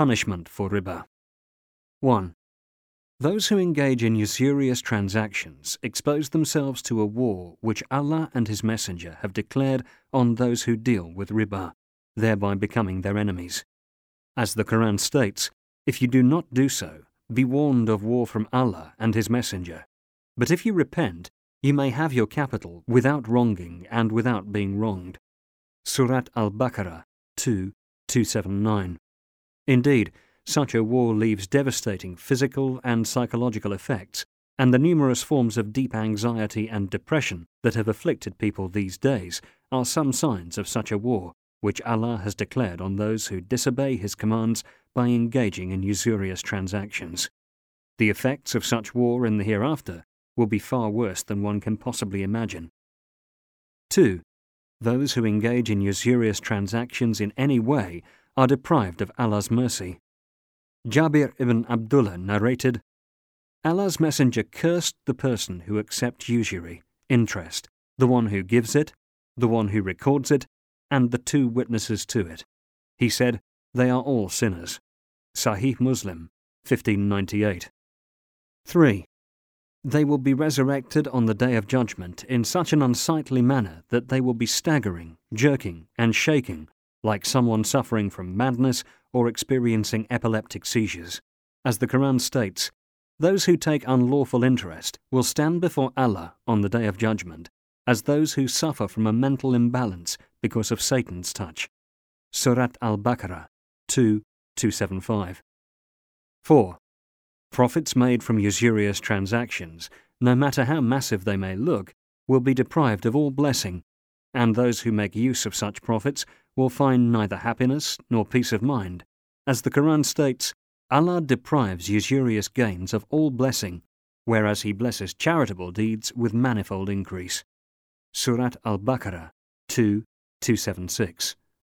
Punishment for riba. 1. Those who engage in usurious transactions expose themselves to a war which Allah and His Messenger have declared on those who deal with riba, thereby becoming their enemies. As the Quran states, if you do not do so, be warned of war from Allah and His Messenger. But if you repent, you may have your capital without wronging and without being wronged. Surat Al Baqarah 2 279. Indeed, such a war leaves devastating physical and psychological effects, and the numerous forms of deep anxiety and depression that have afflicted people these days are some signs of such a war, which Allah has declared on those who disobey His commands by engaging in usurious transactions. The effects of such war in the hereafter will be far worse than one can possibly imagine. 2. Those who engage in usurious transactions in any way are deprived of Allah's mercy. Jabir ibn Abdullah narrated Allah's Messenger cursed the person who accepts usury, interest, the one who gives it, the one who records it, and the two witnesses to it. He said, They are all sinners. Sahih Muslim, 1598. 3. They will be resurrected on the day of judgment in such an unsightly manner that they will be staggering, jerking, and shaking like someone suffering from madness or experiencing epileptic seizures. As the Quran states, those who take unlawful interest will stand before Allah on the day of judgment as those who suffer from a mental imbalance because of Satan's touch. Surat Al Baqarah 2 275. 4. Profits made from usurious transactions, no matter how massive they may look, will be deprived of all blessing, and those who make use of such profits will find neither happiness nor peace of mind. As the Quran states, Allah deprives usurious gains of all blessing, whereas He blesses charitable deeds with manifold increase. Surat Al Baqarah 2 276.